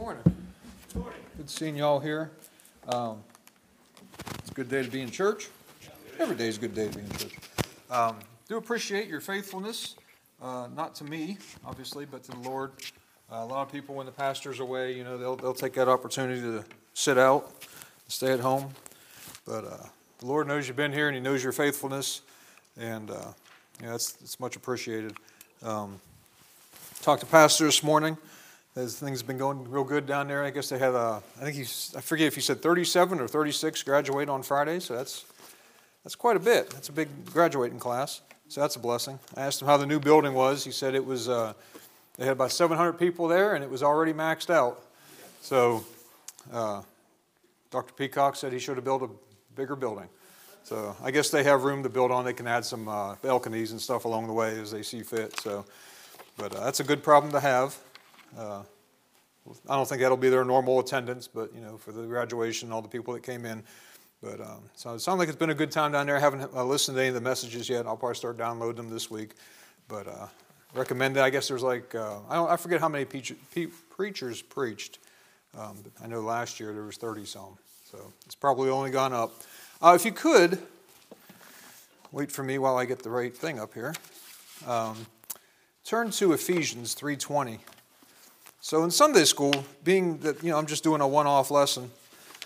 morning. Good seeing you all here. Um, It's a good day to be in church. Every day is a good day to be in church. Um, Do appreciate your faithfulness, uh, not to me, obviously, but to the Lord. Uh, A lot of people, when the pastor's away, you know, they'll, they'll take that opportunity to sit out, stay at home. But uh, the Lord knows you've been here and He knows your faithfulness, and, uh, yeah, it's, it's much appreciated. Um, Talked to pastor this morning. As things have been going real good down there. I guess they had, a, I think he's, I forget if he said 37 or 36 graduate on Friday, so that's, that's quite a bit. That's a big graduating class, so that's a blessing. I asked him how the new building was. He said it was, uh, they had about 700 people there and it was already maxed out. So uh, Dr. Peacock said he should have built a bigger building. So I guess they have room to build on. They can add some uh, balconies and stuff along the way as they see fit. So, but uh, that's a good problem to have. Uh, I don't think that'll be their normal attendance, but you know, for the graduation, all the people that came in. But um, so it sounds like it's been a good time down there. I haven't uh, listened to any of the messages yet. I'll probably start downloading them this week. But uh, recommend it. I guess there's like uh, I, don't, I forget how many peach, pe- preachers preached. Um, I know last year there was 30 some, so it's probably only gone up. Uh, if you could wait for me while I get the right thing up here. Um, turn to Ephesians 3:20. So in Sunday school, being that you know I'm just doing a one-off lesson,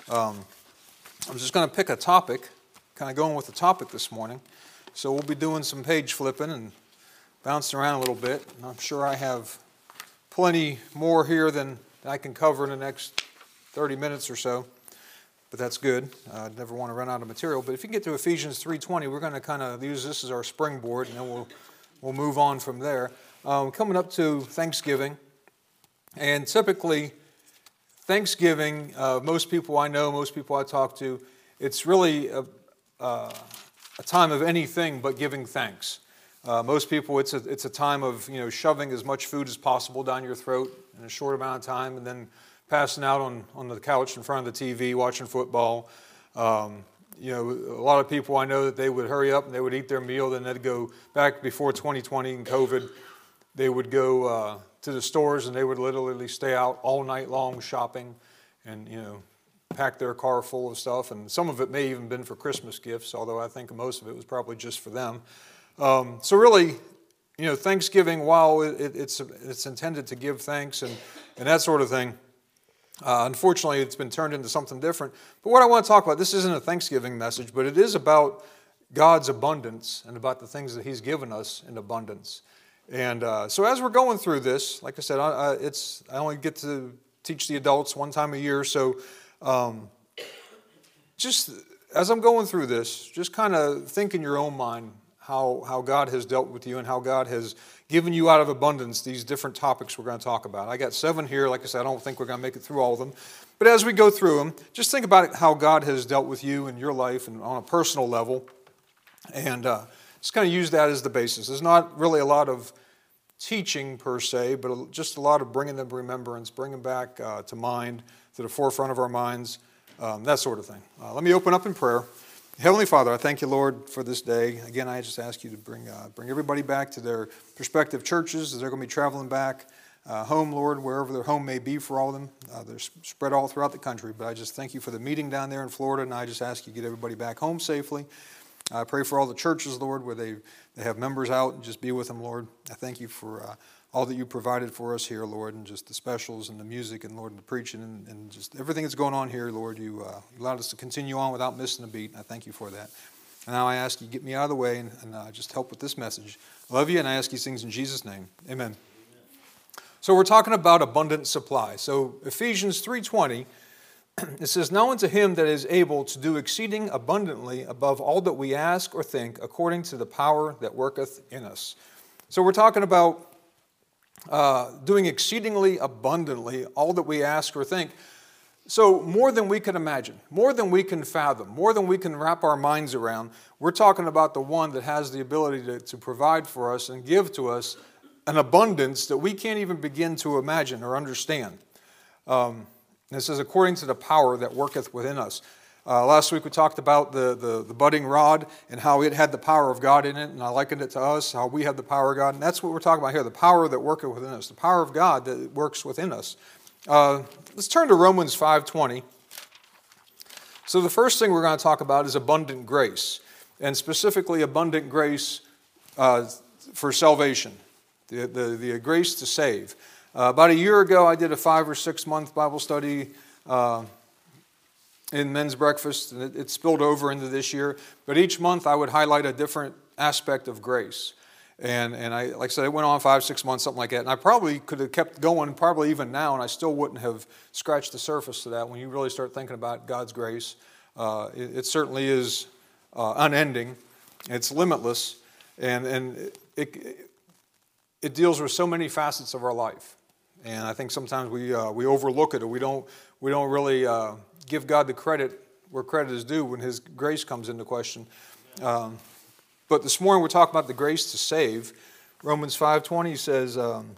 um, I'm just going to pick a topic, kind of going with the topic this morning. So we'll be doing some page flipping and bouncing around a little bit. I'm sure I have plenty more here than I can cover in the next 30 minutes or so, but that's good. I never want to run out of material. But if you get to Ephesians 3:20, we're going to kind of use this as our springboard, and then we'll we'll move on from there. Um, coming up to Thanksgiving. And typically, Thanksgiving, uh, most people I know, most people I talk to, it's really a, uh, a time of anything but giving thanks. Uh, most people, it's a, it's a time of you know shoving as much food as possible down your throat in a short amount of time, and then passing out on, on the couch in front of the TV watching football. Um, you know, a lot of people I know that they would hurry up and they would eat their meal, then they'd go back before 2020 and COVID. They would go uh, to the stores and they would literally stay out all night long shopping and, you know, pack their car full of stuff. And some of it may even been for Christmas gifts, although I think most of it was probably just for them. Um, so really, you know, Thanksgiving, while it, it, it's, it's intended to give thanks and, and that sort of thing, uh, unfortunately, it's been turned into something different. But what I want to talk about, this isn't a Thanksgiving message, but it is about God's abundance and about the things that He's given us in abundance. And uh, so as we're going through this, like I said, I, it's, I only get to teach the adults one time a year. So um, just as I'm going through this, just kind of think in your own mind how, how God has dealt with you and how God has given you out of abundance these different topics we're going to talk about. I got seven here. Like I said, I don't think we're going to make it through all of them. But as we go through them, just think about how God has dealt with you in your life and on a personal level. And uh, just kind of use that as the basis. There's not really a lot of teaching per se, but just a lot of bringing them to remembrance, bringing back uh, to mind, to the forefront of our minds, um, that sort of thing. Uh, let me open up in prayer. Heavenly Father, I thank you, Lord, for this day. Again, I just ask you to bring, uh, bring everybody back to their prospective churches as they're going to be traveling back uh, home, Lord, wherever their home may be for all of them. Uh, they're spread all throughout the country, but I just thank you for the meeting down there in Florida, and I just ask you to get everybody back home safely. I pray for all the churches, Lord, where they, they have members out and just be with them, Lord. I thank you for uh, all that you provided for us here, Lord, and just the specials and the music and, Lord, and the preaching and, and just everything that's going on here, Lord. You uh, allowed us to continue on without missing a beat. I thank you for that. And now I ask you, get me out of the way and, and uh, just help with this message. I love you, and I ask these things in Jesus' name. Amen. Amen. So we're talking about abundant supply. So Ephesians 3.20 it says, Now unto him that is able to do exceeding abundantly above all that we ask or think, according to the power that worketh in us. So we're talking about uh, doing exceedingly abundantly all that we ask or think. So, more than we can imagine, more than we can fathom, more than we can wrap our minds around, we're talking about the one that has the ability to, to provide for us and give to us an abundance that we can't even begin to imagine or understand. Um, and is according to the power that worketh within us. Uh, last week we talked about the, the, the, budding rod and how it had the power of God in it, and I likened it to us, how we have the power of God. And that's what we're talking about here the power that worketh within us, the power of God that works within us. Uh, let's turn to Romans 5:20. So the first thing we're going to talk about is abundant grace, and specifically abundant grace uh, for salvation, the, the, the, grace to save. Uh, about a year ago, I did a five or six month Bible study uh, in men's breakfast, and it, it spilled over into this year. But each month, I would highlight a different aspect of grace. And, and I, like I said, it went on five, six months, something like that. And I probably could have kept going, probably even now, and I still wouldn't have scratched the surface of that. When you really start thinking about God's grace, uh, it, it, certainly is uh, unending, it's limitless, and, and it, it, it, deals with so many facets of our life. And I think sometimes we, uh, we overlook it or we don't, we don't really uh, give God the credit where credit is due when His grace comes into question. Um, but this morning we're talking about the grace to save. Romans 5:20 says, um,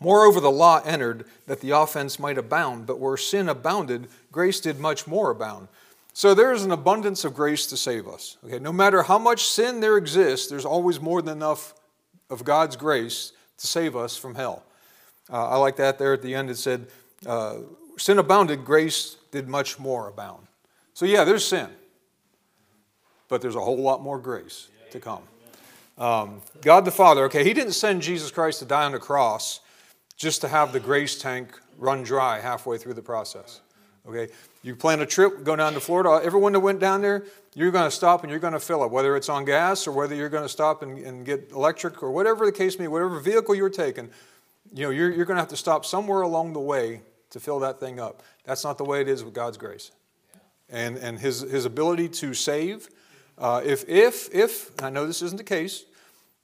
"Moreover, the law entered that the offense might abound, but where sin abounded, grace did much more abound." So there is an abundance of grace to save us. Okay, no matter how much sin there exists, there's always more than enough of God's grace to save us from hell. Uh, I like that there at the end. It said, uh, "Sin abounded, grace did much more abound." So yeah, there's sin, but there's a whole lot more grace to come. Um, God the Father, okay, He didn't send Jesus Christ to die on the cross just to have the grace tank run dry halfway through the process. Okay, you plan a trip, go down to Florida. Everyone that went down there, you're going to stop and you're going to fill up, whether it's on gas or whether you're going to stop and, and get electric or whatever the case may be, whatever vehicle you're taking. You know, you're, you're going to have to stop somewhere along the way to fill that thing up. That's not the way it is with God's grace, and and His His ability to save uh, if, if, if, I know this isn't the case,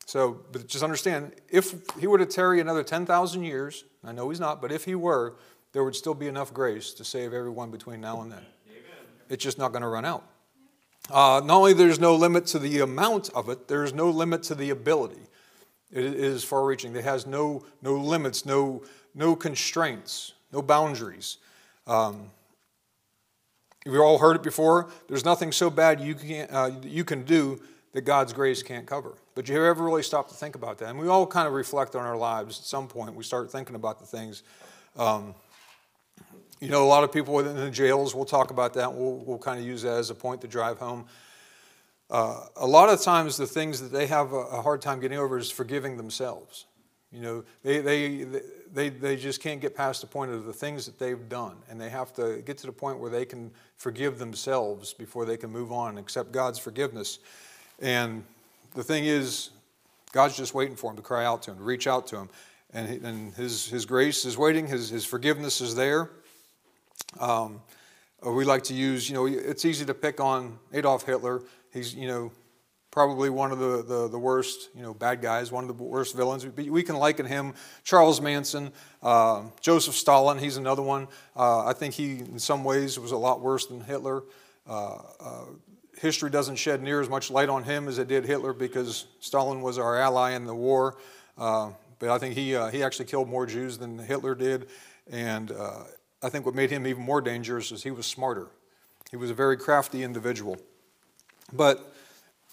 so, but just understand, if he were to tarry another 10,000 years, I know he's not, but if he were, there would still be enough grace to save everyone between now and then. Amen. It's just not going to run out. Uh, not only there's no limit to the amount of it, there's no limit to the ability. It is far-reaching. It has no, no limits, no, no constraints, no boundaries. Um, We've all heard it before. There's nothing so bad you can, uh, you can do that God's grace can't cover. But you ever really stop to think about that? And we all kind of reflect on our lives at some point. We start thinking about the things. Um, you know, a lot of people in the jails, we'll talk about that. We'll, we'll kind of use that as a point to drive home. Uh, a lot of times, the things that they have a, hard time getting over is forgiving themselves. You know, they, they, they, they just can't get past the point of the things that they've done. And they have to get to the point where they can forgive themselves before they can move on and accept God's forgiveness. And the thing is, God's just waiting for them to cry out to him, to reach out to him. And, and his, his grace is waiting, his, his forgiveness is there. Um, we like to use, you know, it's easy to pick on Adolf Hitler. He's, you know, probably one of the, the, the, worst, you know, bad guys, one of the worst villains. We can liken him, Charles Manson, uh, Joseph Stalin, he's another one. Uh, I think he, in some ways, was a lot worse than Hitler. Uh, uh, history doesn't shed near as much light on him as it did Hitler because Stalin was our ally in the war. Uh, but I think he, uh, he actually killed more Jews than Hitler did. And I think what made him even more dangerous is he was smarter. He was a very crafty individual. But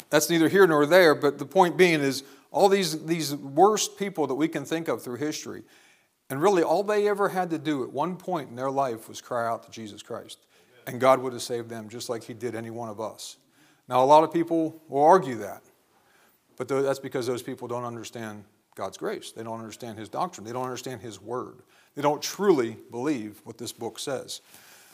that's neither here nor there, but the point being is all these, these worst people that we can think of through history, and really all they ever had to do at one point in their life was cry out to Jesus Christ. And God would have saved them just like He did any one of us. Now, a lot of people will argue that, but that's because those people don't understand God's grace. They don't understand His doctrine. They don't understand His word. They don't truly believe what this book says.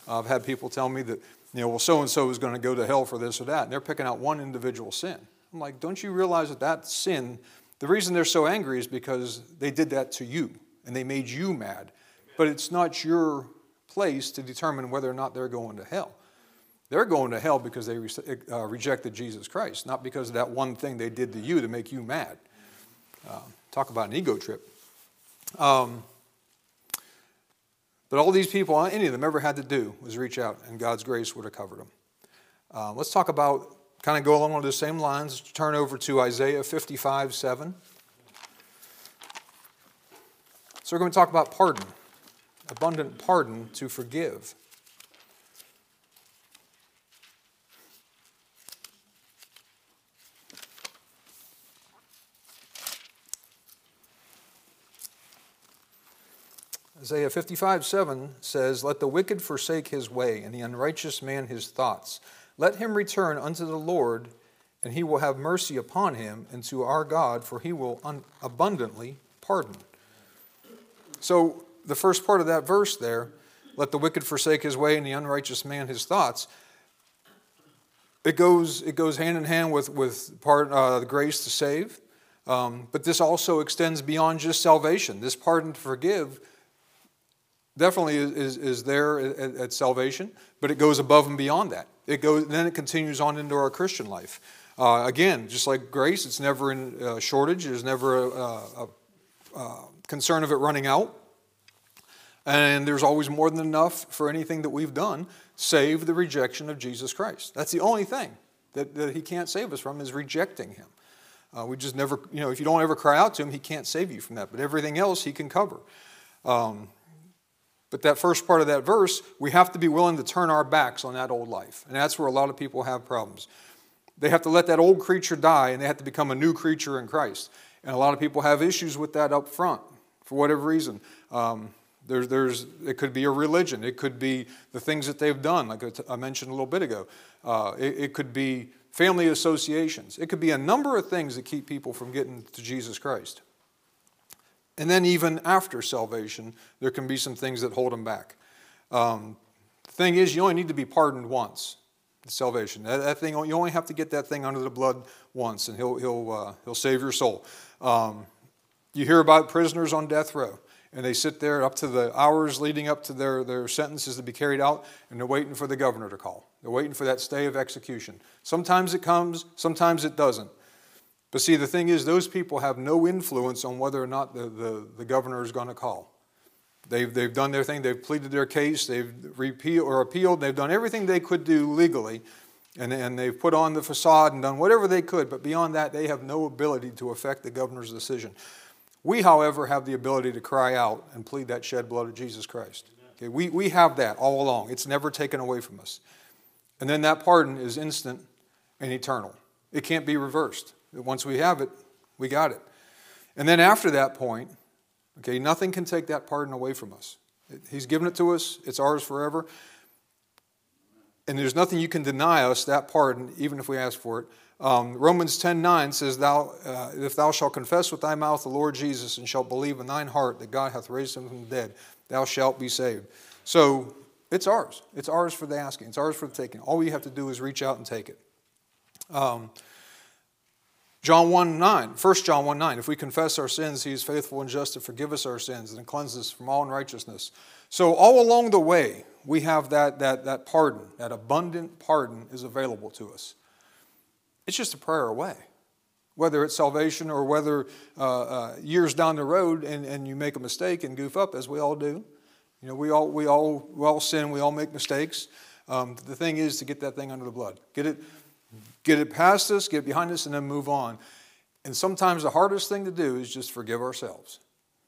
I've had people tell me that you know, well, so and so is going to go to hell for this or that. And they're picking out one individual sin. I'm like, don't you realize that that sin, the reason they're so angry is because they did that to you and they made you mad. But it's not your place to determine whether or not they're going to hell. They're going to hell because they uh, rejected Jesus Christ, not because of that one thing they did to you to make you mad. Uh, talk about an ego trip. Um, but all these people, any of them ever had to do was reach out, and God's grace would have covered them. Uh, let's talk about, kind of go along with the same lines, turn over to Isaiah 55 7. So we're going to talk about pardon, abundant pardon to forgive. Isaiah 55 7 says, Let the wicked forsake his way, and the unrighteous man his thoughts. Let him return unto the Lord, and he will have mercy upon him, and to our God, for he will un- abundantly pardon. So, the first part of that verse there, let the wicked forsake his way, and the unrighteous man his thoughts. It goes, it goes hand in hand with, with part, uh, the grace to save, um, but this also extends beyond just salvation. This pardon to forgive definitely is, is, is there at, at, salvation, but it goes above and beyond that. It goes, then it continues on into our Christian life. Uh, again, just like grace, it's never in uh, shortage. There's never a, a, a, concern of it running out. And there's always more than enough for anything that we've done, save the rejection of Jesus Christ. That's the only thing that, that He can't save us from is rejecting Him. Uh, we just never, you know, if you don't ever cry out to Him, He can't save you from that. But everything else He can cover. Um, but that first part of that verse, we have to be willing to turn our backs on that old life. And that's where a lot of people have problems. They have to let that old creature die and they have to become a new creature in Christ. And a lot of people have issues with that up front for whatever reason. Um, there's, there's, it could be a religion, it could be the things that they've done, like I mentioned a little bit ago. Uh, it, it could be family associations, it could be a number of things that keep people from getting to Jesus Christ. And then, even after salvation, there can be some things that hold them back. Um, the thing is, you only need to be pardoned once. Salvation. That, that, thing, you only have to get that thing under the blood once, and he'll, he'll, uh, he'll save your soul. Um, you hear about prisoners on death row, and they sit there up to the hours leading up to their, their sentences to be carried out, and they're waiting for the governor to call. They're waiting for that stay of execution. Sometimes it comes, sometimes it doesn't. But see, the thing is, those people have no influence on whether or not the, the, the governor is going to call. They've, they've done their thing, they've pleaded their case, they've repealed or appealed, they've done everything they could do legally, and, and they've put on the facade and done whatever they could, but beyond that, they have no ability to affect the governor's decision. We, however, have the ability to cry out and plead that shed blood of Jesus Christ. Okay, we, we have that all along, it's never taken away from us. And then that pardon is instant and eternal, it can't be reversed. Once we have it, we got it. And then after that point, okay, nothing can take that pardon away from us. He's given it to us, it's ours forever. And there's nothing you can deny us that pardon, even if we ask for it. Um, Romans 10 9 says, thou, uh, If thou shalt confess with thy mouth the Lord Jesus and shalt believe in thine heart that God hath raised him from the dead, thou shalt be saved. So it's ours. It's ours for the asking, it's ours for the taking. All we have to do is reach out and take it. Um, John 1 9, 1 John 1 9, if we confess our sins, he is faithful and just to forgive us our sins and cleanse us from all unrighteousness. So, all along the way, we have that, that, that pardon, that abundant pardon is available to us. It's just a prayer away. Whether it's salvation or whether uh, uh, years down the road and, and you make a mistake and goof up, as we all do. You know, we all, we all, we all sin, we all make mistakes. Um, the thing is to get that thing under the blood. Get it, Get it past us, get behind us, and then move on. And sometimes the hardest thing to do is just forgive ourselves.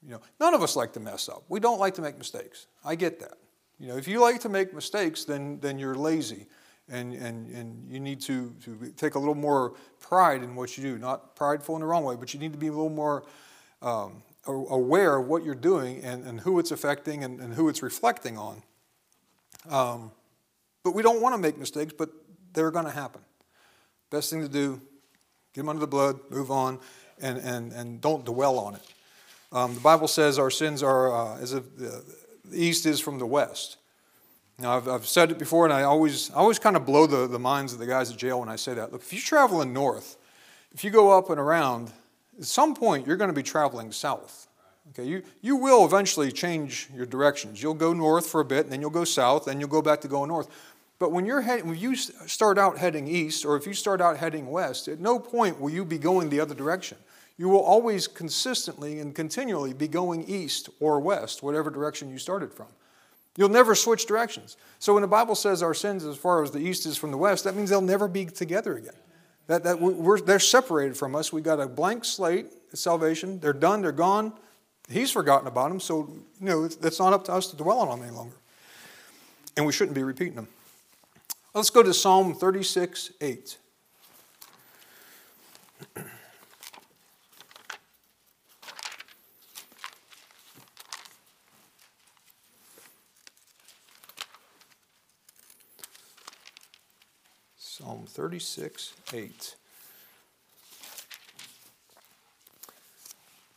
You know, none of us like to mess up. We don't like to make mistakes. I get that. You know, if you like to make mistakes, then, then you're lazy and, and, and you need to, to take a little more pride in what you do. Not prideful in the wrong way, but you need to be a little more um, aware of what you're doing and, and who it's affecting and, and who it's reflecting on. Um, but we don't want to make mistakes, but they're going to happen. Best thing to do, get them under the blood, move on, and, and, and don't dwell on it. Um, the Bible says our sins are uh, as if the east is from the west. Now, I've, I've said it before, and I always, I always kind of blow the, the minds of the guys at jail when I say that. Look, if you're traveling north, if you go up and around, at some point you're going to be traveling south. Okay, you, you will eventually change your directions. You'll go north for a bit, and then you'll go south, and you'll go back to going north. But when, you're head, when you start out heading east, or if you start out heading west, at no point will you be going the other direction. You will always consistently and continually be going east or west, whatever direction you started from. You'll never switch directions. So when the Bible says our sins as far as the east is from the west, that means they'll never be together again. That, that we're, they're separated from us. We've got a blank slate salvation. They're done, they're gone. He's forgotten about them, so you know it's not up to us to dwell on them any longer. And we shouldn't be repeating them. Let's go to Psalm 36 8. Psalm 36 8.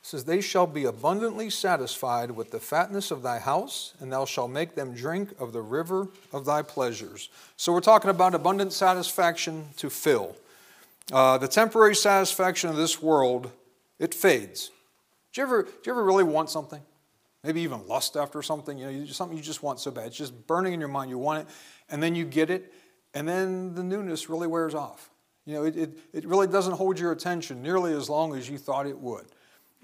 Says, They shall be abundantly satisfied with the fatness of thy house, and thou shalt make them drink of the river of thy pleasures. So we're talking about abundant satisfaction to fill. Uh, the temporary satisfaction of this world, it fades. Do you, ever, do you ever really want something? Maybe even lust after something, you know, something you just want so bad. It's just burning in your mind. You want it, and then you get it, and then the newness really wears off. You know, it, it, it really doesn't hold your attention nearly as long as you thought it would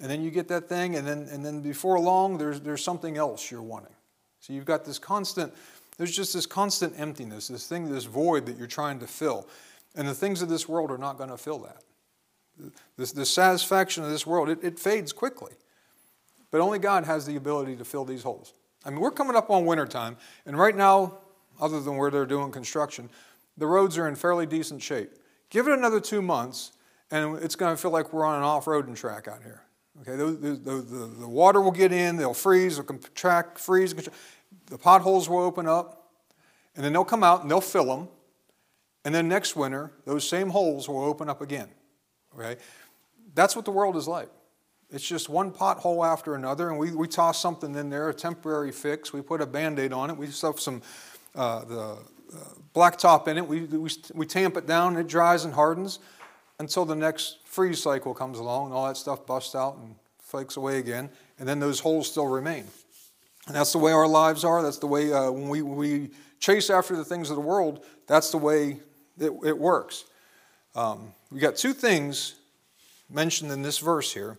and then you get that thing, and then, and then before long, there's, there's something else you're wanting. So you've got this constant, there's just this constant emptiness, this thing, this void that you're trying to fill. And the things of this world are not going to fill that. This, the satisfaction of this world, it, it fades quickly. But only God has the ability to fill these holes. I mean, we're coming up on wintertime, and right now, other than where they're doing construction, the roads are in fairly decent shape. Give it another two months, and it's going to feel like we're on an off roading track out here. Okay, the, the, the, the, water will get in, they'll freeze, they'll contract, freeze, contract. the potholes will open up, and then they'll come out and they'll fill them. And then next winter, those same holes will open up again. Okay? That's what the world is like. It's just one pothole after another, and we, we toss something in there, a temporary fix. We put a band aid on it. We stuff some uh, the uh, blacktop in it. We, we, we tamp it down, it dries and hardens until the next freeze cycle comes along and all that stuff busts out and flakes away again, and then those holes still remain. And that's the way our lives are. That's the way uh, when we, we chase after the things of the world, that's the way it, it works. Um, we got two things mentioned in this verse here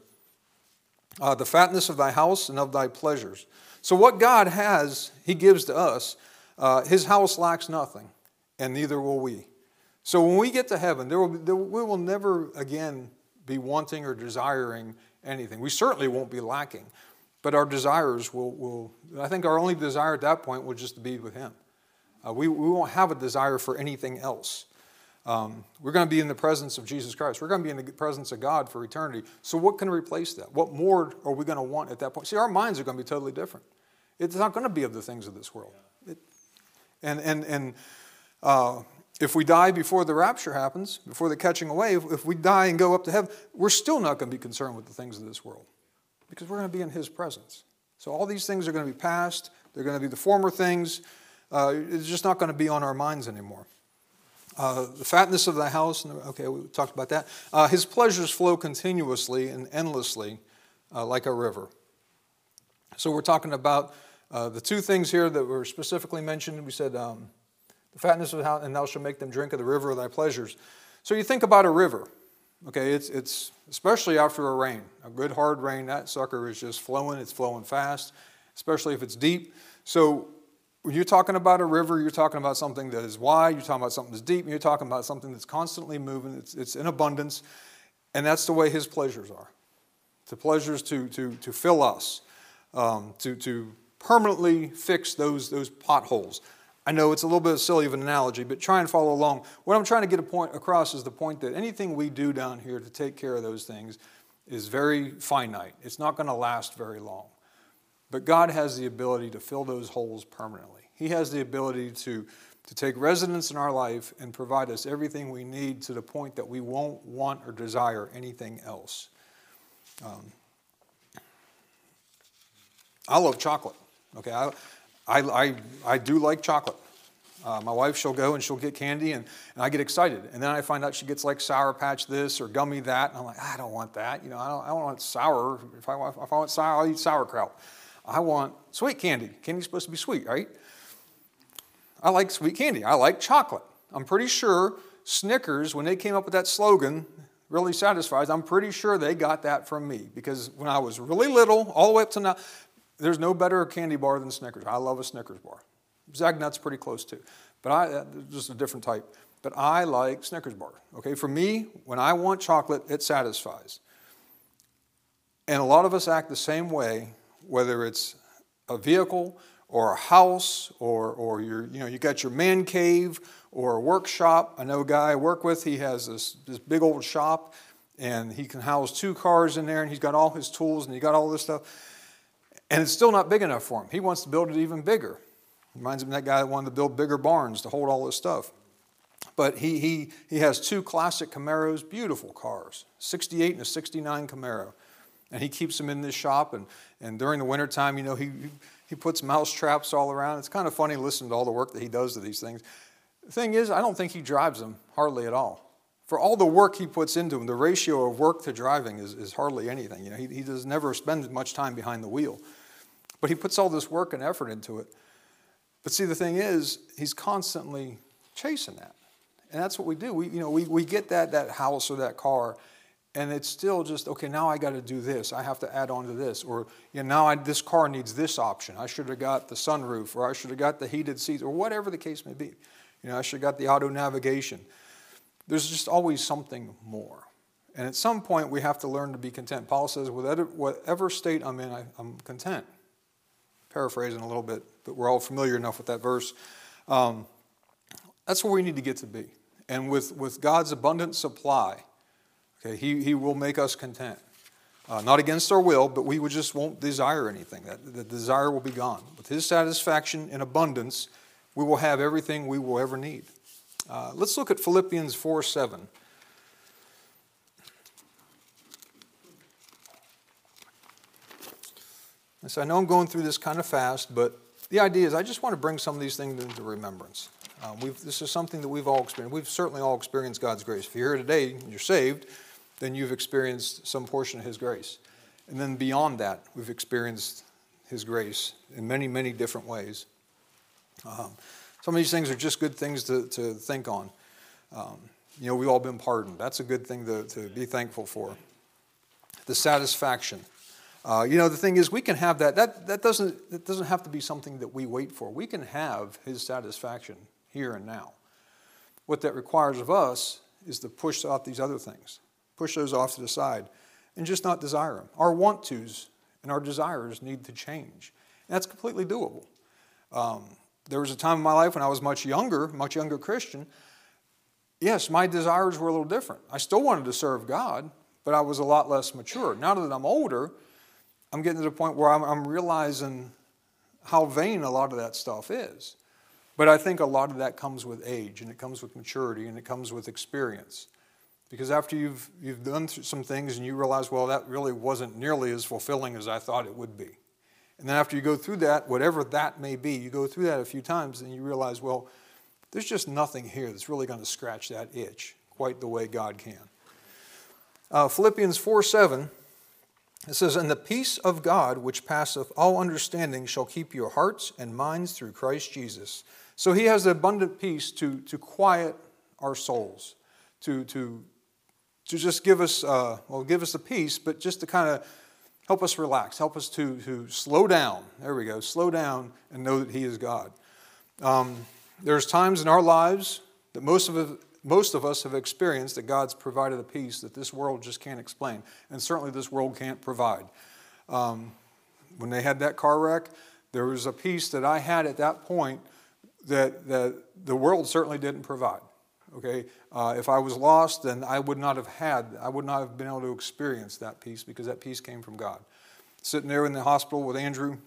uh, the fatness of thy house and of thy pleasures. So, what God has, He gives to us. Uh, his house lacks nothing, and neither will we. So when we get to heaven, there will be, there, we will never again be wanting or desiring anything. We certainly won't be lacking, but our desires will, will I think our only desire at that point will just be with Him. Uh, we, we won't have a desire for anything else. Um, we're going to be in the presence of Jesus Christ. We're going to be in the presence of God for eternity. So, what can replace that? What more are we going to want at that point? See, our minds are going to be totally different. It's not going to be of the things of this world. It, and and and uh, if we die before the rapture happens, before the catching away, if we die and go up to heaven, we're still not going to be concerned with the things of this world because we're going to be in His presence. So all these things are going to be past, they're going to be the former things. Uh, it's just not going to be on our minds anymore. Uh, the fatness of the house, okay, we talked about that. Uh, his pleasures flow continuously and endlessly uh, like a river. So we're talking about uh, the two things here that were specifically mentioned. We said um, the fatness of how, and thou shalt make them drink of the river of thy pleasures. So you think about a river, okay? It's, it's especially after a rain, a good hard rain. That sucker is just flowing. It's flowing fast, especially if it's deep. So when you're talking about a river, you're talking about something that is wide. You're talking about something that's deep. You're talking about something that's constantly moving. It's, it's in abundance, and that's the way His pleasures are. The pleasures to to to fill us, um, to to permanently fix those those potholes. I know it's a little bit silly of an analogy, but try and follow along. What I'm trying to get a point across is the point that anything we do down here to take care of those things is very finite. It's not going to last very long. But God has the ability to fill those holes permanently. He has the ability to, to take residence in our life and provide us everything we need to the point that we won't want or desire anything else. Um, I love chocolate. Okay, I, I, I, I do like chocolate. Uh, my wife, she'll go and she'll get candy, and, and I get excited. And then I find out she gets like Sour Patch this or Gummy that. And I'm like, I don't want that. You know, I don't, I don't want sour. If I, want, if I want sour, I'll eat sauerkraut. I want sweet candy. Candy's supposed to be sweet, right? I like sweet candy. I like chocolate. I'm pretty sure Snickers, when they came up with that slogan, really satisfies, I'm pretty sure they got that from me because when I was really little, all the way up to now, there's no better candy bar than Snickers. I love a Snickers bar. Zagnut's pretty close too, but I uh, just a different type. But I like Snickers bar. Okay, for me, when I want chocolate, it satisfies. And a lot of us act the same way, whether it's a vehicle or a house or, or your, you know, you got your man cave or a workshop. I know a guy I work with, he has this, this big old shop and he can house two cars in there and he's got all his tools and he got all this stuff. And it's still not big enough for him. He wants to build it even bigger. Reminds him of that guy that wanted to build bigger barns to hold all this stuff. But he, he, he has two classic Camaros, beautiful cars, 68 and a 69 Camaro. And he keeps them in this shop. And, and during the wintertime, you know, he, he puts mouse traps all around. It's kind of funny listening to all the work that he does to these things. The thing is, I don't think he drives them hardly at all. For all the work he puts into them, the ratio of work to driving is, is hardly anything. You know, he, he does never spend much time behind the wheel. But he puts all this work and effort into it. But see, the thing is, he's constantly chasing that. And that's what we do. We, you know, we, we get that, that house or that car, and it's still just, okay, now I got to do this. I have to add on to this. Or, you know, now I, this car needs this option. I should have got the sunroof, or I should have got the heated seats, or whatever the case may be. You know, I should have got the auto navigation. There's just always something more. And at some point, we have to learn to be content. Paul says, whatever state I'm in, I, am content. Paraphrasing a little bit, but we're all familiar enough with that verse. Um, that's where we need to get to be. And with, with God's abundant supply, okay, he, he will make us content. Uh, not against our will, but we just won't desire anything. That, the desire will be gone. With His satisfaction in abundance, we will have everything we will ever need. Uh, let's look at Philippians 4 7. So I know I'm going through this kind of fast, but the idea is I just want to bring some of these things into remembrance. Uh, this is something that we've all experienced. We've certainly all experienced God's grace. If you're here today and you're saved, then you've experienced some portion of His grace. And then beyond that, we've experienced His grace in many, many different ways. Um, some of these things are just good things to, to think on. Um, you know, we've all been pardoned. That's a good thing to, to be thankful for. The satisfaction. Uh, you know, the thing is, we can have that. That, that, doesn't, that doesn't have to be something that we wait for. We can have His satisfaction here and now. What that requires of us is to push out these other things, push those off to the side, and just not desire them. Our want tos and our desires need to change. And that's completely doable. Um, there was a time in my life when I was much younger, much younger Christian. Yes, my desires were a little different. I still wanted to serve God, but I was a lot less mature. Now that I'm older, I'm getting to the point where I'm, I'm realizing how vain a lot of that stuff is. But I think a lot of that comes with age and it comes with maturity and it comes with experience. Because after you've, you've done some things and you realize, well, that really wasn't nearly as fulfilling as I thought it would be. And then after you go through that, whatever that may be, you go through that a few times and you realize, well, there's just nothing here that's really going to scratch that itch quite the way God can. Uh, Philippians 4 7, it says, And the peace of God, which passeth all understanding, shall keep your hearts and minds through Christ Jesus. So he has the abundant peace to, to quiet our souls, to, to, to just give us, uh, well, give us the peace, but just to kind of help us relax, help us to, to slow down. There we go, slow down and know that he is God. Um, there's times in our lives that most of, it, most of us have experienced that God's provided a peace that this world just can't explain, and certainly this world can't provide. Um, when they had that car wreck, there was a peace that I had at that point that, that the world certainly didn't provide. Okay, uh, if I was lost, then I would not have had, I would not have been able to experience that peace because that peace came from God. Sitting there in the hospital with Andrew,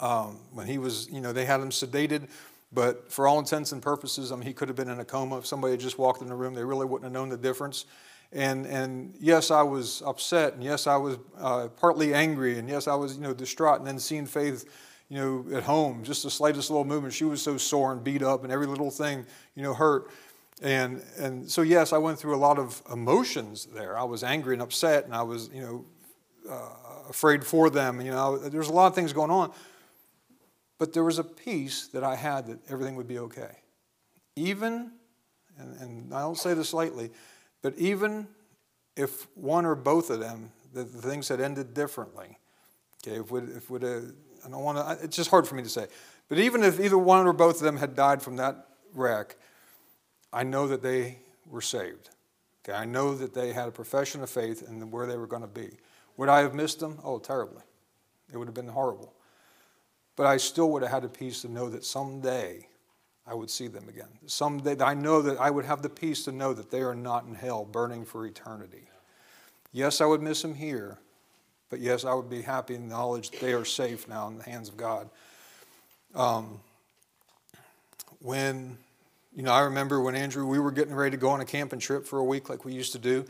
um, when he was, you know, they had him sedated, but for all intents and purposes, I mean, he could have been in a coma. If somebody had just walked in the room, they really wouldn't have known the difference. And, and yes, I was upset, and yes, I was uh, partly angry, and yes, I was, you know, distraught. And then seeing Faith you know, at home, just the slightest little movement, she was so sore and beat up, and every little thing, you know, hurt. And, and so, yes, I went through a lot of emotions there. I was angry and upset, and I was, you know, uh, afraid for them. You know, there was a lot of things going on. But there was a peace that I had that everything would be okay. Even, and, and I don't say this lightly, but even if one or both of them, the, the things had ended differently, okay, if, we'd, if we'd, uh, I don't want to, it's just hard for me to say. But even if either one or both of them had died from that wreck, I know that they were saved. Okay, I know that they had a profession of faith and where they were going to be. Would I have missed them? Oh, terribly. It would have been horrible. But I still would have had a peace to know that someday I would see them again. Someday I know that I would have the peace to know that they are not in hell burning for eternity. Yes, I would miss them here, but yes, I would be happy in the knowledge that they are safe now in the hands of God. Um, when you know, I remember when Andrew, we were getting ready to go on a camping trip for a week like we used to do,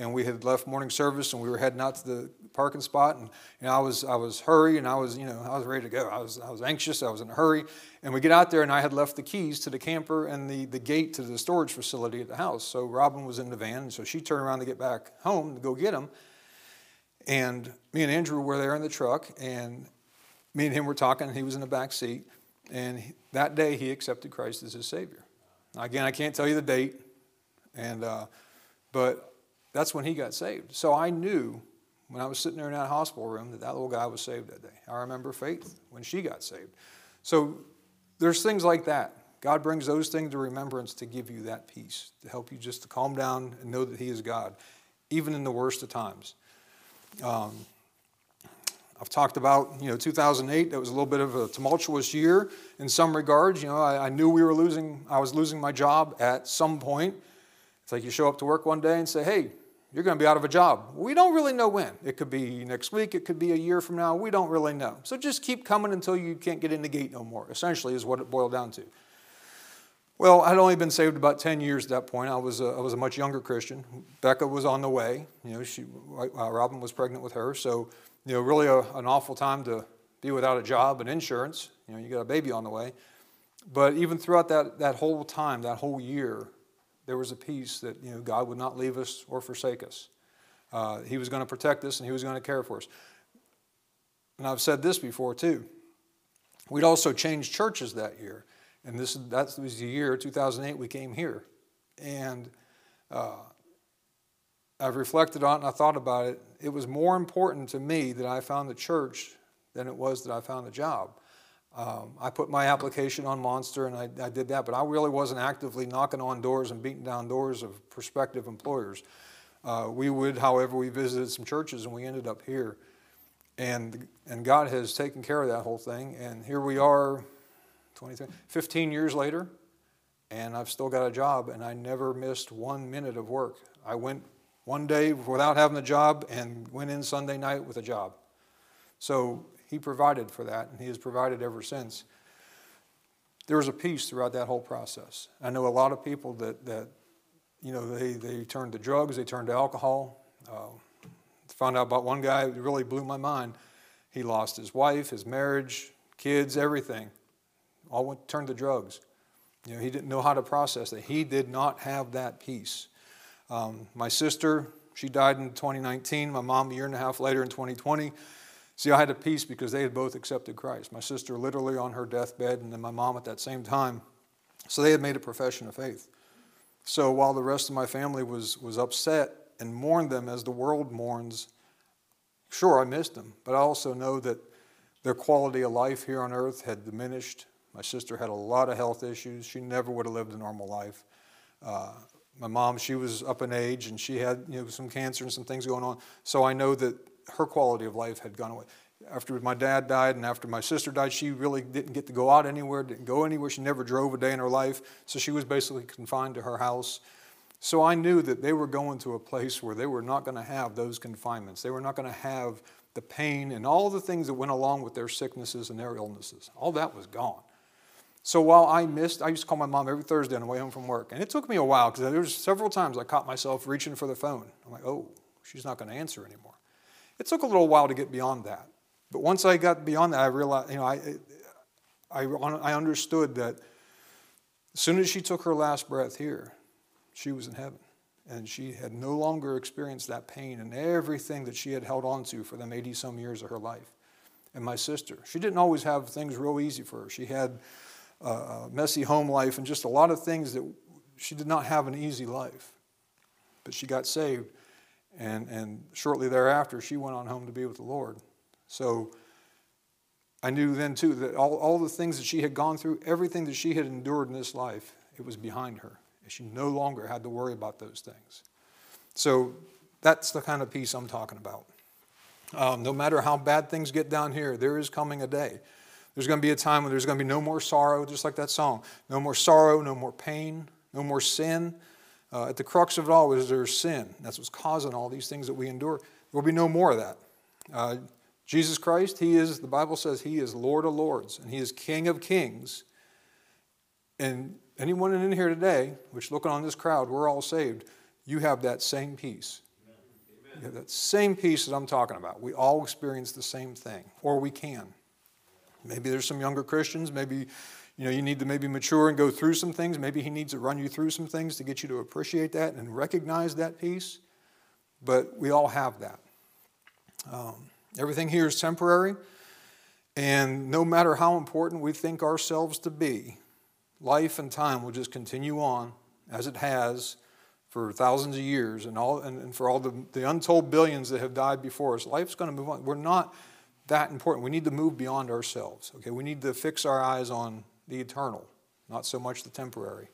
and we had left morning service and we were heading out to the parking spot, and know, I was I was hurried and I was you know I was ready to go. I was I was anxious. I was in a hurry, and we get out there and I had left the keys to the camper and the the gate to the storage facility at the house. So Robin was in the van, and so she turned around to get back home to go get them, and me and Andrew were there in the truck, and me and him were talking. And he was in the back seat, and that day he accepted Christ as his Savior. Again, I can't tell you the date, and uh, but that's when he got saved. So I knew when I was sitting there in that hospital room that that little guy was saved that day. I remember Faith when she got saved. So there's things like that. God brings those things to remembrance to give you that peace, to help you just to calm down and know that He is God, even in the worst of times. Um, I've talked about, you know, 2008, that was a little bit of a tumultuous year in some regards. You know, I, I, knew we were losing, I was losing my job at some point. It's like you show up to work one day and say, hey, you're going to be out of a job. We don't really know when. It could be next week, it could be a year from now. We don't really know. So just keep coming until you can't get in the gate no more, essentially, is what it boiled down to. Well, I'd only been saved about 10 years at that point. I was a, I was a much younger Christian. Becca was on the way. You know, she, uh, Robin was pregnant with her. So you know, really a, an awful time to be without a job and insurance. You know, you got a baby on the way. But even throughout that, that whole time, that whole year, there was a peace that, you know, God would not leave us or forsake us. Uh, he was going to protect us and He was going to care for us. And I've said this before too. We'd also changed churches that year. And this that was the year, 2008, we came here. And uh, I've reflected on it and I thought about it. It was more important to me that I found the church than it was that I found the job. Um, I put my application on Monster and I, I, did that, but I really wasn't actively knocking on doors and beating down doors of prospective employers. Uh, we would, however, we visited some churches and we ended up here. And, and God has taken care of that whole thing. And here we are, 23, 15 years later, and I've still got a job and I never missed one minute of work. I went one day without having a job and went in Sunday night with a job. So he provided for that, and he has provided ever since. There was a peace throughout that whole process. I know a lot of people that, that you know, they, they turned to drugs, they turned to alcohol. Uh, found out about one guy that really blew my mind. He lost his wife, his marriage, kids, everything. All went turned to drugs. You know, he didn't know how to process it. He did not have that peace. Um, my sister, she died in 2019. My mom, a year and a half later in 2020. See, I had a peace because they had both accepted Christ. My sister literally on her deathbed, and then my mom at that same time. So they had made a profession of faith. So while the rest of my family was, was upset and mourned them as the world mourns, sure, I missed them, but I also know that their quality of life here on earth had diminished. My sister had a lot of health issues. She never would have lived a normal life. Uh, my mom, she was up in age and she had you know, some cancer and some things going on. So I know that her quality of life had gone away. After my dad died and after my sister died, she really didn't get to go out anywhere, didn't go anywhere. She never drove a day in her life. So she was basically confined to her house. So I knew that they were going to a place where they were not going to have those confinements. They were not going to have the pain and all the things that went along with their sicknesses and their illnesses. All that was gone. So while I missed, I used to call my mom every Thursday on the way home from work. And it took me a while because there was several times I caught myself reaching for the phone. I'm like, oh, she's not going to answer anymore. It took a little while to get beyond that. But once I got beyond that, I realized, you know, I, I, I understood that as soon as she took her last breath here, she was in heaven. And she had no longer experienced that pain and everything that she had held on to for them 80 some years of her life. And my sister, she didn't always have things real easy for her. She had a messy home life, and just a lot of things that she did not have an easy life. But she got saved, and, and shortly thereafter, she went on home to be with the Lord. So I knew then, too, that all, all the things that she had gone through, everything that she had endured in this life, it was behind her. She no longer had to worry about those things. So that's the kind of peace I'm talking about. Um, no matter how bad things get down here, there is coming a day there's going to be a time when there's going to be no more sorrow, just like that song. No more sorrow, no more pain, no more sin. Uh, at the crux of it all is there's sin. That's what's causing all these things that we endure. There will be no more of that. Uh, Jesus Christ, He is, the Bible says, He is Lord of Lords and He is King of Kings. And anyone in here today, which looking on this crowd, we're all saved, you have that same peace. You have that same peace that I'm talking about. We all experience the same thing, or we can. Maybe there's some younger Christians, maybe you know you need to maybe mature and go through some things. Maybe he needs to run you through some things to get you to appreciate that and recognize that peace. But we all have that. Um, everything here is temporary, and no matter how important we think ourselves to be, life and time will just continue on as it has for thousands of years and, all, and, and for all the, the untold billions that have died before us. Life's going to move on. We're not that important. We need to move beyond ourselves. Okay, we need to fix our eyes on the eternal, not so much the temporary.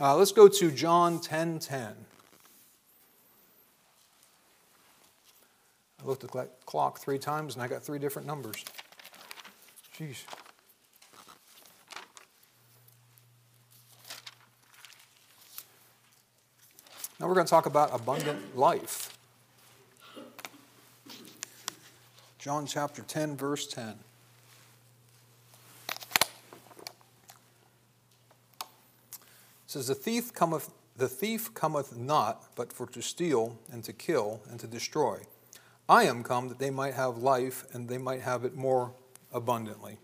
Uh, let's go to John 10 10. I looked at the clock three times and I got three different numbers. Jeez. Now we're going to talk about abundant life. John chapter 10, verse 10. Says, The thief cometh, the thief cometh not, but for to steal and to kill and to destroy. I am come that they might have life and they might have it more abundantly.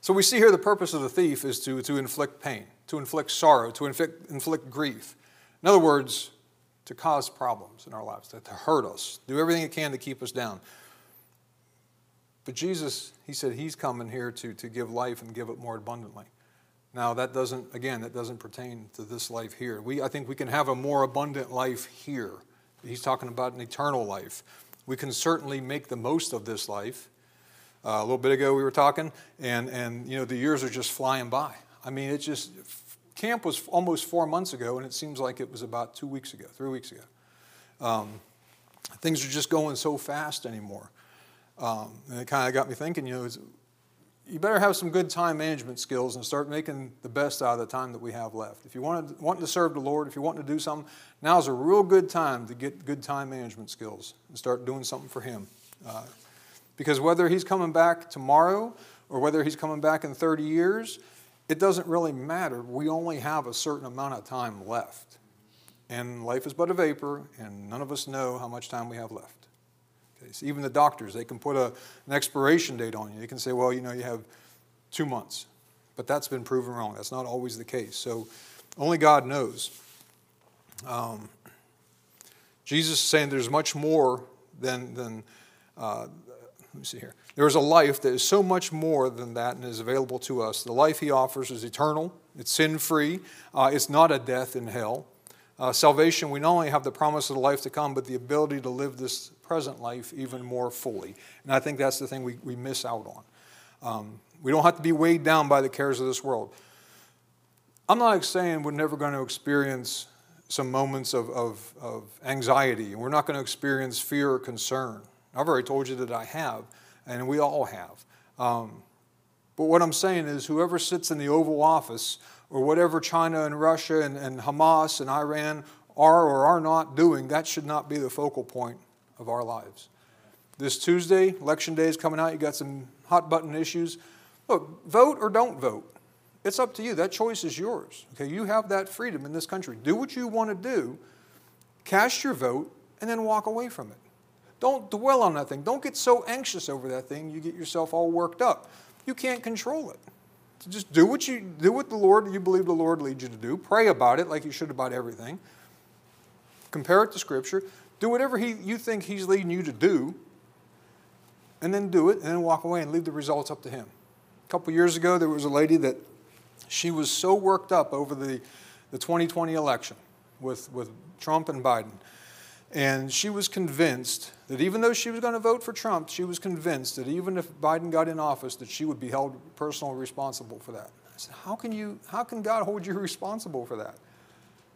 So we see here the purpose of the thief is to, to inflict pain, to inflict sorrow, to inflict, inflict grief. In other words, to cause problems in our lives, to, to hurt us, do everything it can to keep us down. But Jesus, he said he's coming here to, to give life and give it more abundantly. Now, that doesn't, again, that doesn't pertain to this life here. We, I think we can have a more abundant life here. He's talking about an eternal life. We can certainly make the most of this life. Uh, a little bit ago we were talking, and, and you know, the years are just flying by. I mean, it just, camp was almost four months ago, and it seems like it was about two weeks ago, three weeks ago. Um, things are just going so fast anymore. Um, and it kind of got me thinking, you know, you better have some good time management skills and start making the best out of the time that we have left. If you want to, want to serve the Lord, if you want to do something, now's a real good time to get good time management skills and start doing something for Him. Uh, because whether He's coming back tomorrow or whether He's coming back in 30 years, it doesn't really matter. We only have a certain amount of time left. And life is but a vapor, and none of us know how much time we have left. Okay, so even the doctors, they can put a, an expiration date on you. They can say, well, you know, you have two months. But that's been proven wrong. That's not always the case. So only God knows. Um, Jesus is saying there's much more than, than uh, let me see here. There is a life that is so much more than that and is available to us. The life he offers is eternal, it's sin free, uh, it's not a death in hell. Uh, salvation, we not only have the promise of the life to come, but the ability to live this present life even more fully. And I think that's the thing we, we miss out on. Um, we don't have to be weighed down by the cares of this world. I'm not saying we're never going to experience some moments of, of, of anxiety, and we're not going to experience fear or concern. I've already told you that I have, and we all have. Um, but what I'm saying is, whoever sits in the Oval Office, or whatever China and Russia and, and Hamas and Iran are or are not doing, that should not be the focal point of our lives. This Tuesday, election day is coming out. You got some hot button issues. Look, vote or don't vote. It's up to you. That choice is yours. Okay, you have that freedom in this country. Do what you want to do. Cast your vote and then walk away from it. Don't dwell on that thing. Don't get so anxious over that thing you get yourself all worked up. You can't control it. So just do what you do what the Lord you believe the Lord leads you to do. Pray about it like you should about everything. Compare it to Scripture. Do whatever he, you think He's leading you to do, and then do it, and then walk away and leave the results up to Him. A couple years ago, there was a lady that she was so worked up over the, the 2020 election with, with Trump and Biden. And she was convinced that even though she was going to vote for Trump, she was convinced that even if Biden got in office, that she would be held personally responsible for that. I said, how can you, how can God hold you responsible for that?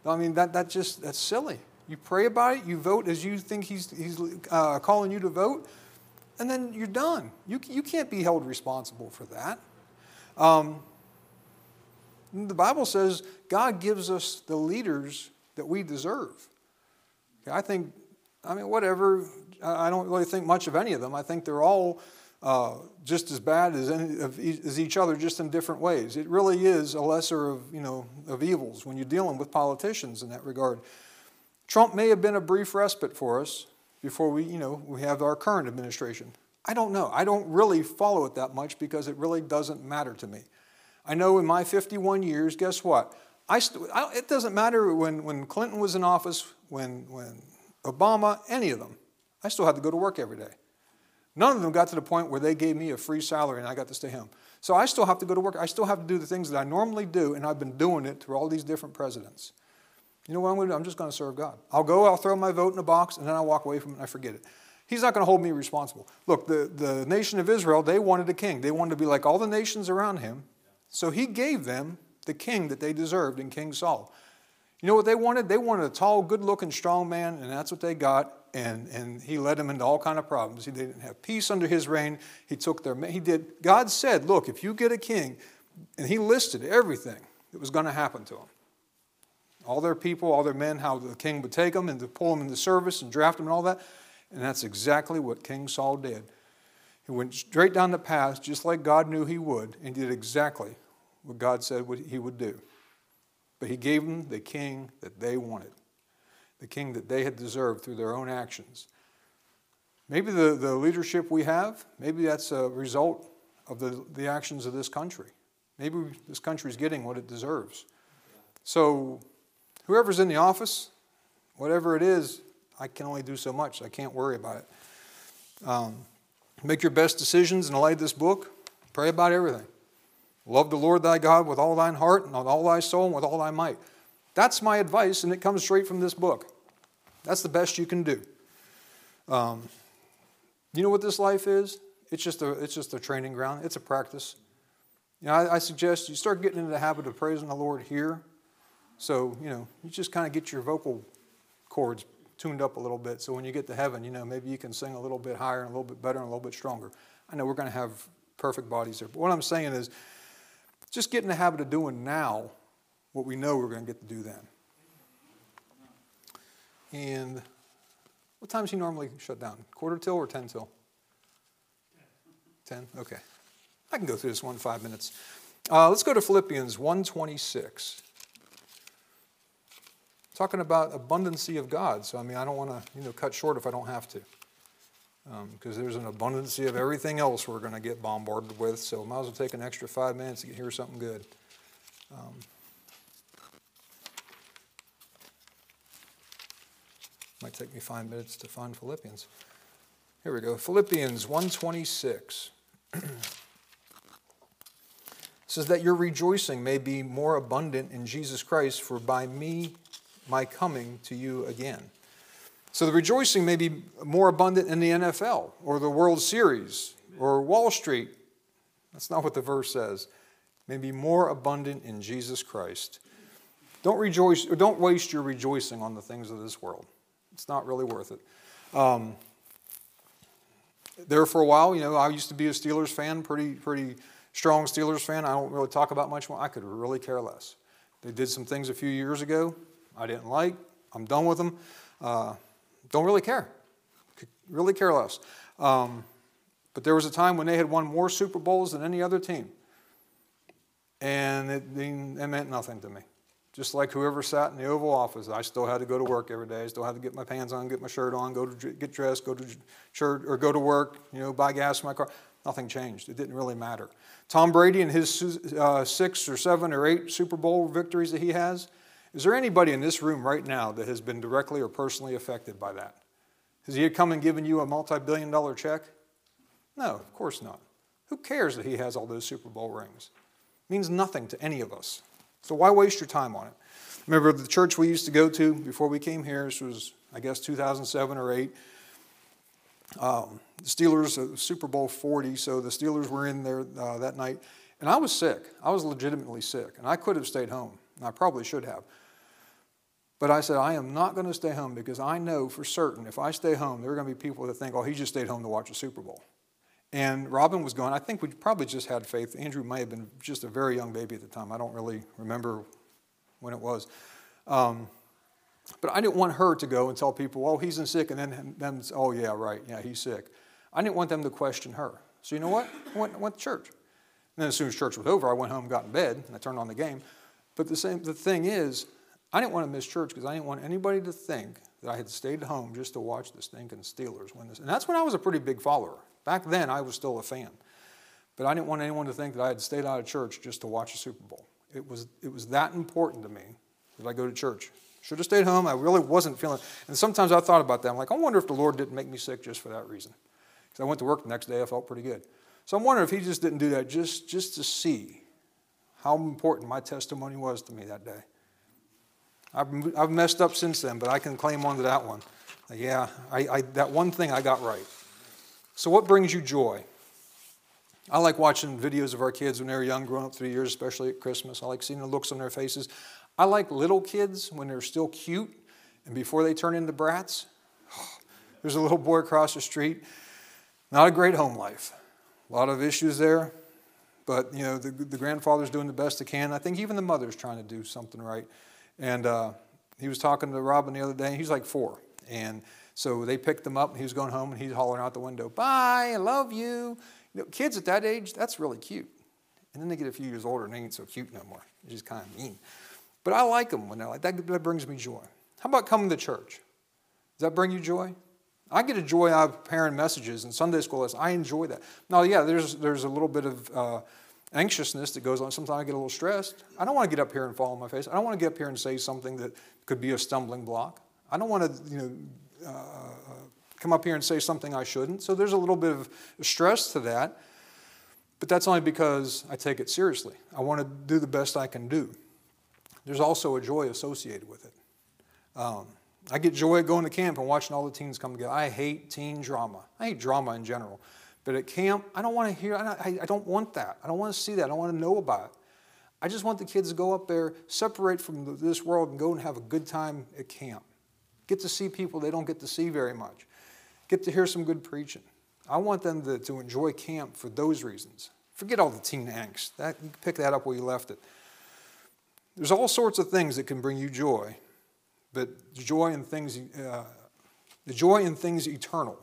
I mean, that, that just, that's silly. You pray about it, you vote as you think he's, he's uh, calling you to vote, and then you're done. You, you can't be held responsible for that. Um, the Bible says God gives us the leaders that we deserve. I think, I mean, whatever, I don't really think much of any of them. I think they're all uh, just as bad as, any, as each other, just in different ways. It really is a lesser of, you know, of evils when you're dealing with politicians in that regard. Trump may have been a brief respite for us before we, you know, we have our current administration. I don't know. I don't really follow it that much because it really doesn't matter to me. I know in my 51 years, guess what? I st- I, it doesn't matter when, when Clinton was in office, when, when Obama, any of them. I still had to go to work every day. None of them got to the point where they gave me a free salary and I got to stay home. So I still have to go to work. I still have to do the things that I normally do, and I've been doing it through all these different presidents. You know what I'm going to do? I'm just going to serve God. I'll go, I'll throw my vote in a box, and then I'll walk away from it and I forget it. He's not going to hold me responsible. Look, the, the nation of Israel, they wanted a king. They wanted to be like all the nations around him. So he gave them the king that they deserved in King Saul. You know what they wanted? They wanted a tall, good-looking, strong man, and that's what they got and, and he led them into all kind of problems. He didn't have peace under his reign. He took their, he did, God said, look, if you get a king, and he listed everything that was going to happen to them. All their people, all their men, how the king would take them and to pull them into service and draft them and all that. And that's exactly what King Saul did. He went straight down the path, just like God knew he would, and did exactly what God said he would do. But he gave them the king that they wanted the king that they had deserved through their own actions. Maybe the, the leadership we have, maybe that's a result of the, the actions of this country. Maybe this country is getting what it deserves. So, whoever's in the office, whatever it is, I can only do so much. I can't worry about it. Um, make your best decisions the light this book. Pray about everything. Love the Lord thy God with all thine heart and with all thy soul and with all thy might. That's my advice, and it comes straight from this book. That's the best you can do. Um, you know what this life is? It's just a it's just a training ground. It's a practice. You know, I, I suggest you start getting into the habit of praising the Lord here. So you know, you just kind of get your vocal cords tuned up a little bit. So when you get to heaven, you know, maybe you can sing a little bit higher and a little bit better and a little bit stronger. I know we're going to have perfect bodies there, but what I'm saying is, just get in the habit of doing now what we know we're going to get to do then. And what time does he normally shut down? Quarter till or 10 till? 10? Okay. I can go through this one in five minutes. Uh, let's go to Philippians 126. Talking about abundancy of God. So, I mean, I don't want to you know, cut short if I don't have to. Because um, there's an abundancy of everything else we're going to get bombarded with. So, might as well take an extra five minutes to hear something good. Um, Might take me five minutes to find Philippians. Here we go. Philippians 126 says that your rejoicing may be more abundant in Jesus Christ, for by me my coming to you again. So the rejoicing may be more abundant in the NFL or the World Series or Wall Street. That's not what the verse says. May be more abundant in Jesus Christ. Don't rejoice or don't waste your rejoicing on the things of this world. It's not really worth it. Um, there for a while, you know, I used to be a Steelers fan, pretty pretty strong Steelers fan. I don't really talk about much more. I could really care less. They did some things a few years ago I didn't like. I'm done with them. Uh, don't really care. Could really care less. Um, but there was a time when they had won more Super Bowls than any other team. And it, it meant nothing to me. Just like whoever sat in the Oval Office, I still had to go to work every day. I still had to get my pants on, get my shirt on, go to get dressed, go to church, or go to work. You know, buy gas in my car. Nothing changed. It didn't really matter. Tom Brady and his uh, six or seven or eight Super Bowl victories that he has. Is there anybody in this room right now that has been directly or personally affected by that? Has he come and given you a multi-billion dollar check? No, of course not. Who cares that he has all those Super Bowl rings? It means nothing to any of us. So why waste your time on it? Remember the church we used to go to before we came here, this was, I guess, 2007 or 8. Um, the Steelers, uh, Super Bowl 40, so the Steelers were in there uh, that night. And I was sick. I was legitimately sick. And I could have stayed home. And I probably should have. But I said, I am not going to stay home because I know for certain if I stay home, there are going to be people that think, oh, he just stayed home to watch the Super Bowl. And Robin was going. I think we probably just had faith. Andrew may have been just a very young baby at the time. I don't really remember when it was. Um, but I didn't want her to go and tell people, oh, he's in sick, and then them, oh, yeah, right, yeah, he's sick. I didn't want them to question her. So you know what? I went, went to church. And then as soon as church was over, I went home, got in bed, and I turned on the game. But the same the thing is, I didn't want to miss church because I didn't want anybody to think that I had stayed home just to watch the stinking Steelers win this. And that's when I was a pretty big follower. Back then, I was still a fan. But I didn't want anyone to think that I had stayed out of church just to watch a Super Bowl. It was, it was that important to me that I go to church. Should have stayed home. I really wasn't feeling And sometimes I thought about that. I'm like, I wonder if the Lord didn't make me sick just for that reason. Because I went to work the next day, I felt pretty good. So I'm wondering if He just didn't do that just, just to see how important my testimony was to me that day. I've, I've messed up since then, but I can claim on to that one. Yeah, I, I, that one thing I got right. So, what brings you joy? I like watching videos of our kids when they're young, growing up through the years, especially at Christmas. I like seeing the looks on their faces. I like little kids when they're still cute and before they turn into brats. There's a little boy across the street, not a great home life. A lot of issues there, but you know the, the grandfather's doing the best he can. I think even the mother's trying to do something right. And uh, he was talking to Robin the other day. He's like four, and so they picked him up. and He was going home, and he's hollering out the window, "Bye, I love you." you know, kids at that age, that's really cute. And then they get a few years older, and they ain't so cute no more. It's just kind of mean. But I like them when they're like that. That brings me joy. How about coming to church? Does that bring you joy? I get a joy out of parent messages and Sunday school lessons. I enjoy that. Now, yeah, there's there's a little bit of uh, anxiousness that goes on. Sometimes I get a little stressed. I don't want to get up here and fall on my face. I don't want to get up here and say something that could be a stumbling block. I don't want to, you know, uh, come up here and say something I shouldn't. So there's a little bit of stress to that. But that's only because I take it seriously. I want to do the best I can do. There's also a joy associated with it. Um, I get joy going to camp and watching all the teens come together. I hate teen drama. I hate drama in general. But at camp, I don't want to hear, I, I don't want that. I don't want to see that. I don't want to know about it. I just want the kids to go up there, separate from this world, and go and have a good time at camp. Get to see people they don't get to see very much. Get to hear some good preaching. I want them to, to enjoy camp for those reasons. Forget all the teen angst. That, you pick that up where you left it. There's all sorts of things that can bring you joy, but joy in things, uh, the joy in things eternal.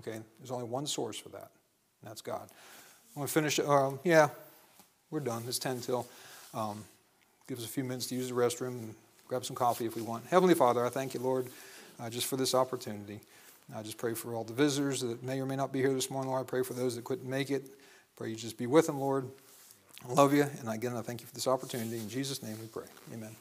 Okay, there's only one source for that, and that's God. I'm going to finish. Um, yeah, we're done. It's 10 till. Um, give us a few minutes to use the restroom and grab some coffee if we want. Heavenly Father, I thank you, Lord, uh, just for this opportunity. I just pray for all the visitors that may or may not be here this morning, Lord. I pray for those that couldn't make it. Pray you just be with them, Lord. I love you. And again, I thank you for this opportunity. In Jesus' name we pray. Amen.